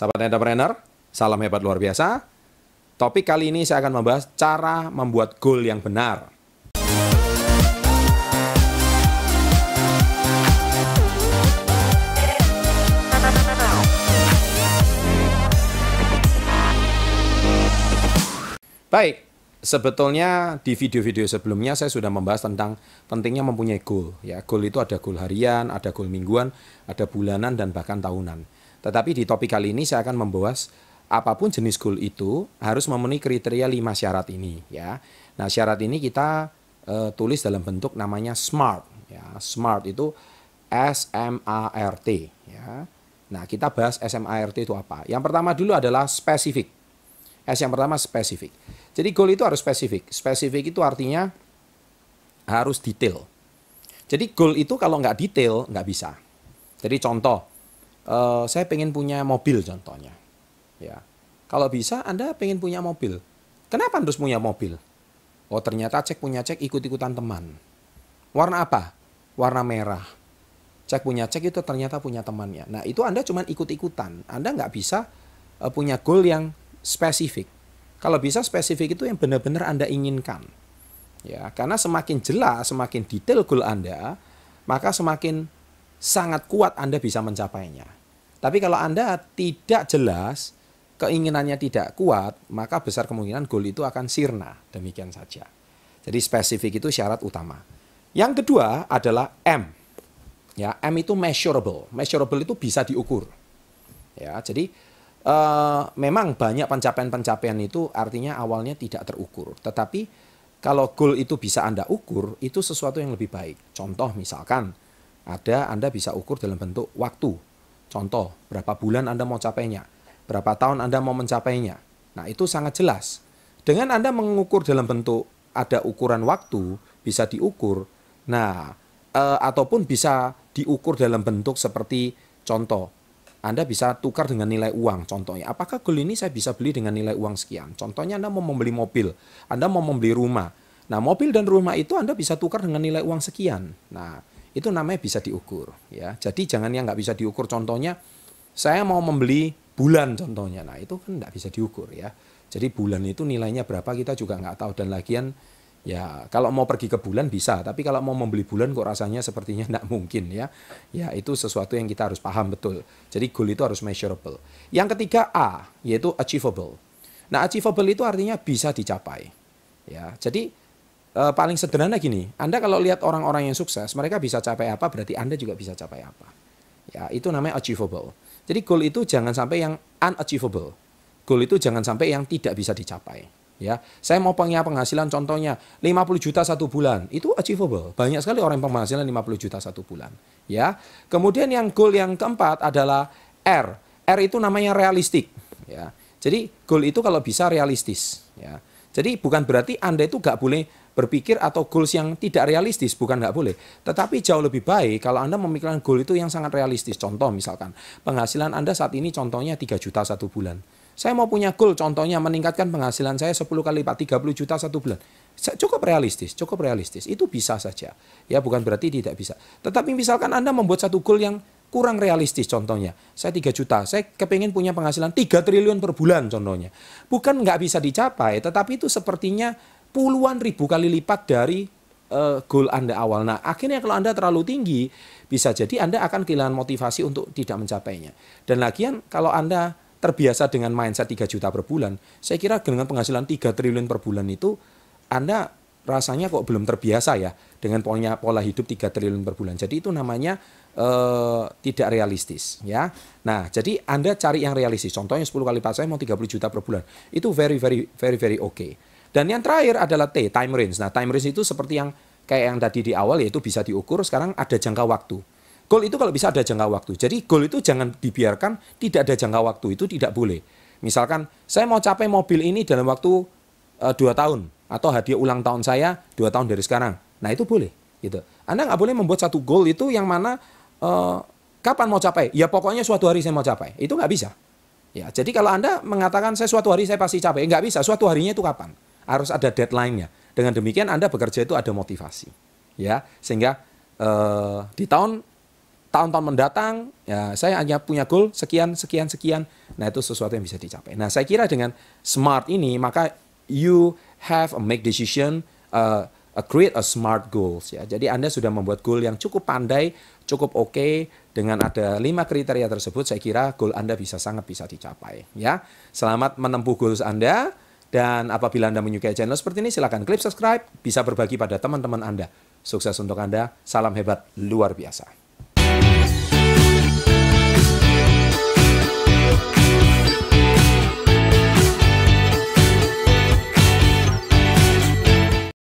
Sahabat entrepreneur, salam hebat luar biasa. Topik kali ini saya akan membahas cara membuat goal yang benar. Baik, sebetulnya di video-video sebelumnya saya sudah membahas tentang pentingnya mempunyai goal. Ya, goal itu ada goal harian, ada goal mingguan, ada bulanan dan bahkan tahunan. Tetapi di topik kali ini saya akan membahas apa pun jenis goal itu harus memenuhi kriteria lima syarat ini ya. Nah, syarat ini kita uh, tulis dalam bentuk namanya SMART ya. SMART itu S M A R T ya. Nah, kita bahas S M A R T itu apa? Yang pertama dulu adalah spesifik. S yang pertama spesifik. Jadi goal itu harus spesifik. Spesifik itu artinya harus detail. Jadi goal itu kalau nggak detail nggak bisa. Jadi contoh, uh, saya pengen punya mobil contohnya. Ya, kalau bisa Anda pengen punya mobil. Kenapa harus punya mobil? Oh ternyata cek punya cek ikut-ikutan teman. Warna apa? Warna merah. Cek punya cek itu ternyata punya temannya. Nah itu Anda cuma ikut-ikutan. Anda nggak bisa uh, punya goal yang spesifik. Kalau bisa spesifik itu yang benar-benar Anda inginkan. Ya, karena semakin jelas, semakin detail goal Anda, maka semakin sangat kuat Anda bisa mencapainya. Tapi kalau Anda tidak jelas, keinginannya tidak kuat, maka besar kemungkinan goal itu akan sirna. Demikian saja. Jadi spesifik itu syarat utama. Yang kedua adalah M. Ya, M itu measurable. Measurable itu bisa diukur. Ya, jadi uh, memang banyak pencapaian-pencapaian itu artinya awalnya tidak terukur. Tetapi kalau goal itu bisa Anda ukur, itu sesuatu yang lebih baik. Contoh misalkan, ada Anda bisa ukur dalam bentuk waktu. Contoh, berapa bulan Anda mau capainya, berapa tahun Anda mau mencapainya. Nah, itu sangat jelas. Dengan Anda mengukur dalam bentuk ada ukuran waktu, bisa diukur. Nah, e, ataupun bisa diukur dalam bentuk seperti contoh, Anda bisa tukar dengan nilai uang. Contohnya, apakah goal ini saya bisa beli dengan nilai uang sekian? Contohnya Anda mau membeli mobil, Anda mau membeli rumah. Nah, mobil dan rumah itu Anda bisa tukar dengan nilai uang sekian. Nah, itu namanya bisa diukur ya. Jadi jangan yang nggak bisa diukur. Contohnya saya mau membeli bulan contohnya. Nah itu kan nggak bisa diukur ya. Jadi bulan itu nilainya berapa kita juga nggak tahu. Dan lagian ya kalau mau pergi ke bulan bisa. Tapi kalau mau membeli bulan kok rasanya sepertinya nggak mungkin ya. Ya itu sesuatu yang kita harus paham betul. Jadi goal itu harus measurable. Yang ketiga A yaitu achievable. Nah achievable itu artinya bisa dicapai ya. Jadi e, paling sederhana gini, Anda kalau lihat orang-orang yang sukses, mereka bisa capai apa, berarti Anda juga bisa capai apa. Ya, itu namanya achievable. Jadi goal itu jangan sampai yang unachievable. Goal itu jangan sampai yang tidak bisa dicapai. Ya, saya mau punya penghasilan contohnya 50 juta satu bulan, itu achievable. Banyak sekali orang yang penghasilan 50 juta satu bulan. Ya, kemudian yang goal yang keempat adalah R. R itu namanya realistik. Ya, jadi goal itu kalau bisa realistis. Ya, jadi bukan berarti Anda itu gak boleh berpikir atau goals yang tidak realistis, bukan nggak boleh. Tetapi jauh lebih baik kalau Anda memikirkan goal itu yang sangat realistis. Contoh misalkan, penghasilan Anda saat ini contohnya 3 juta satu bulan. Saya mau punya goal contohnya meningkatkan penghasilan saya 10 kali lipat, 30 juta satu bulan. Cukup realistis, cukup realistis. Itu bisa saja. Ya bukan berarti tidak bisa. Tetapi misalkan Anda membuat satu goal yang kurang realistis contohnya. Saya 3 juta, saya kepingin punya penghasilan 3 triliun per bulan contohnya. Bukan nggak bisa dicapai, tetapi itu sepertinya puluhan ribu kali lipat dari uh, goal Anda awal. Nah, akhirnya kalau Anda terlalu tinggi, bisa jadi Anda akan kehilangan motivasi untuk tidak mencapainya. Dan lagian kalau Anda terbiasa dengan mindset 3 juta per bulan, saya kira dengan penghasilan 3 triliun per bulan itu Anda rasanya kok belum terbiasa ya dengan pola pola hidup 3 triliun per bulan. Jadi itu namanya uh, tidak realistis ya. Nah, jadi Anda cari yang realistis. Contohnya 10 kali lipat saya mau 30 juta per bulan. Itu very very very very oke. Okay. Dan yang terakhir adalah T, time range. Nah, time range itu seperti yang kayak yang tadi di awal yaitu bisa diukur, sekarang ada jangka waktu. Goal itu kalau bisa ada jangka waktu. Jadi goal itu jangan dibiarkan tidak ada jangka waktu, itu tidak boleh. Misalkan saya mau capai mobil ini dalam waktu uh, dua tahun atau hadiah ulang tahun saya dua tahun dari sekarang. Nah itu boleh. Gitu. Anda nggak boleh membuat satu goal itu yang mana uh, kapan mau capai? Ya pokoknya suatu hari saya mau capai. Itu nggak bisa. Ya, jadi kalau Anda mengatakan saya suatu hari saya pasti capai, nggak bisa. Suatu harinya itu kapan? harus ada deadline-nya. Dengan demikian Anda bekerja itu ada motivasi. Ya, sehingga uh, di tahun tahun-tahun mendatang ya saya hanya punya goal sekian sekian sekian nah itu sesuatu yang bisa dicapai nah saya kira dengan smart ini maka you have a make decision uh, create a smart goals ya jadi anda sudah membuat goal yang cukup pandai cukup oke okay, dengan ada lima kriteria tersebut saya kira goal anda bisa sangat bisa dicapai ya. Selamat menempuh goals anda dan apabila anda menyukai channel seperti ini silahkan klik subscribe bisa berbagi pada teman-teman anda. Sukses untuk anda salam hebat luar biasa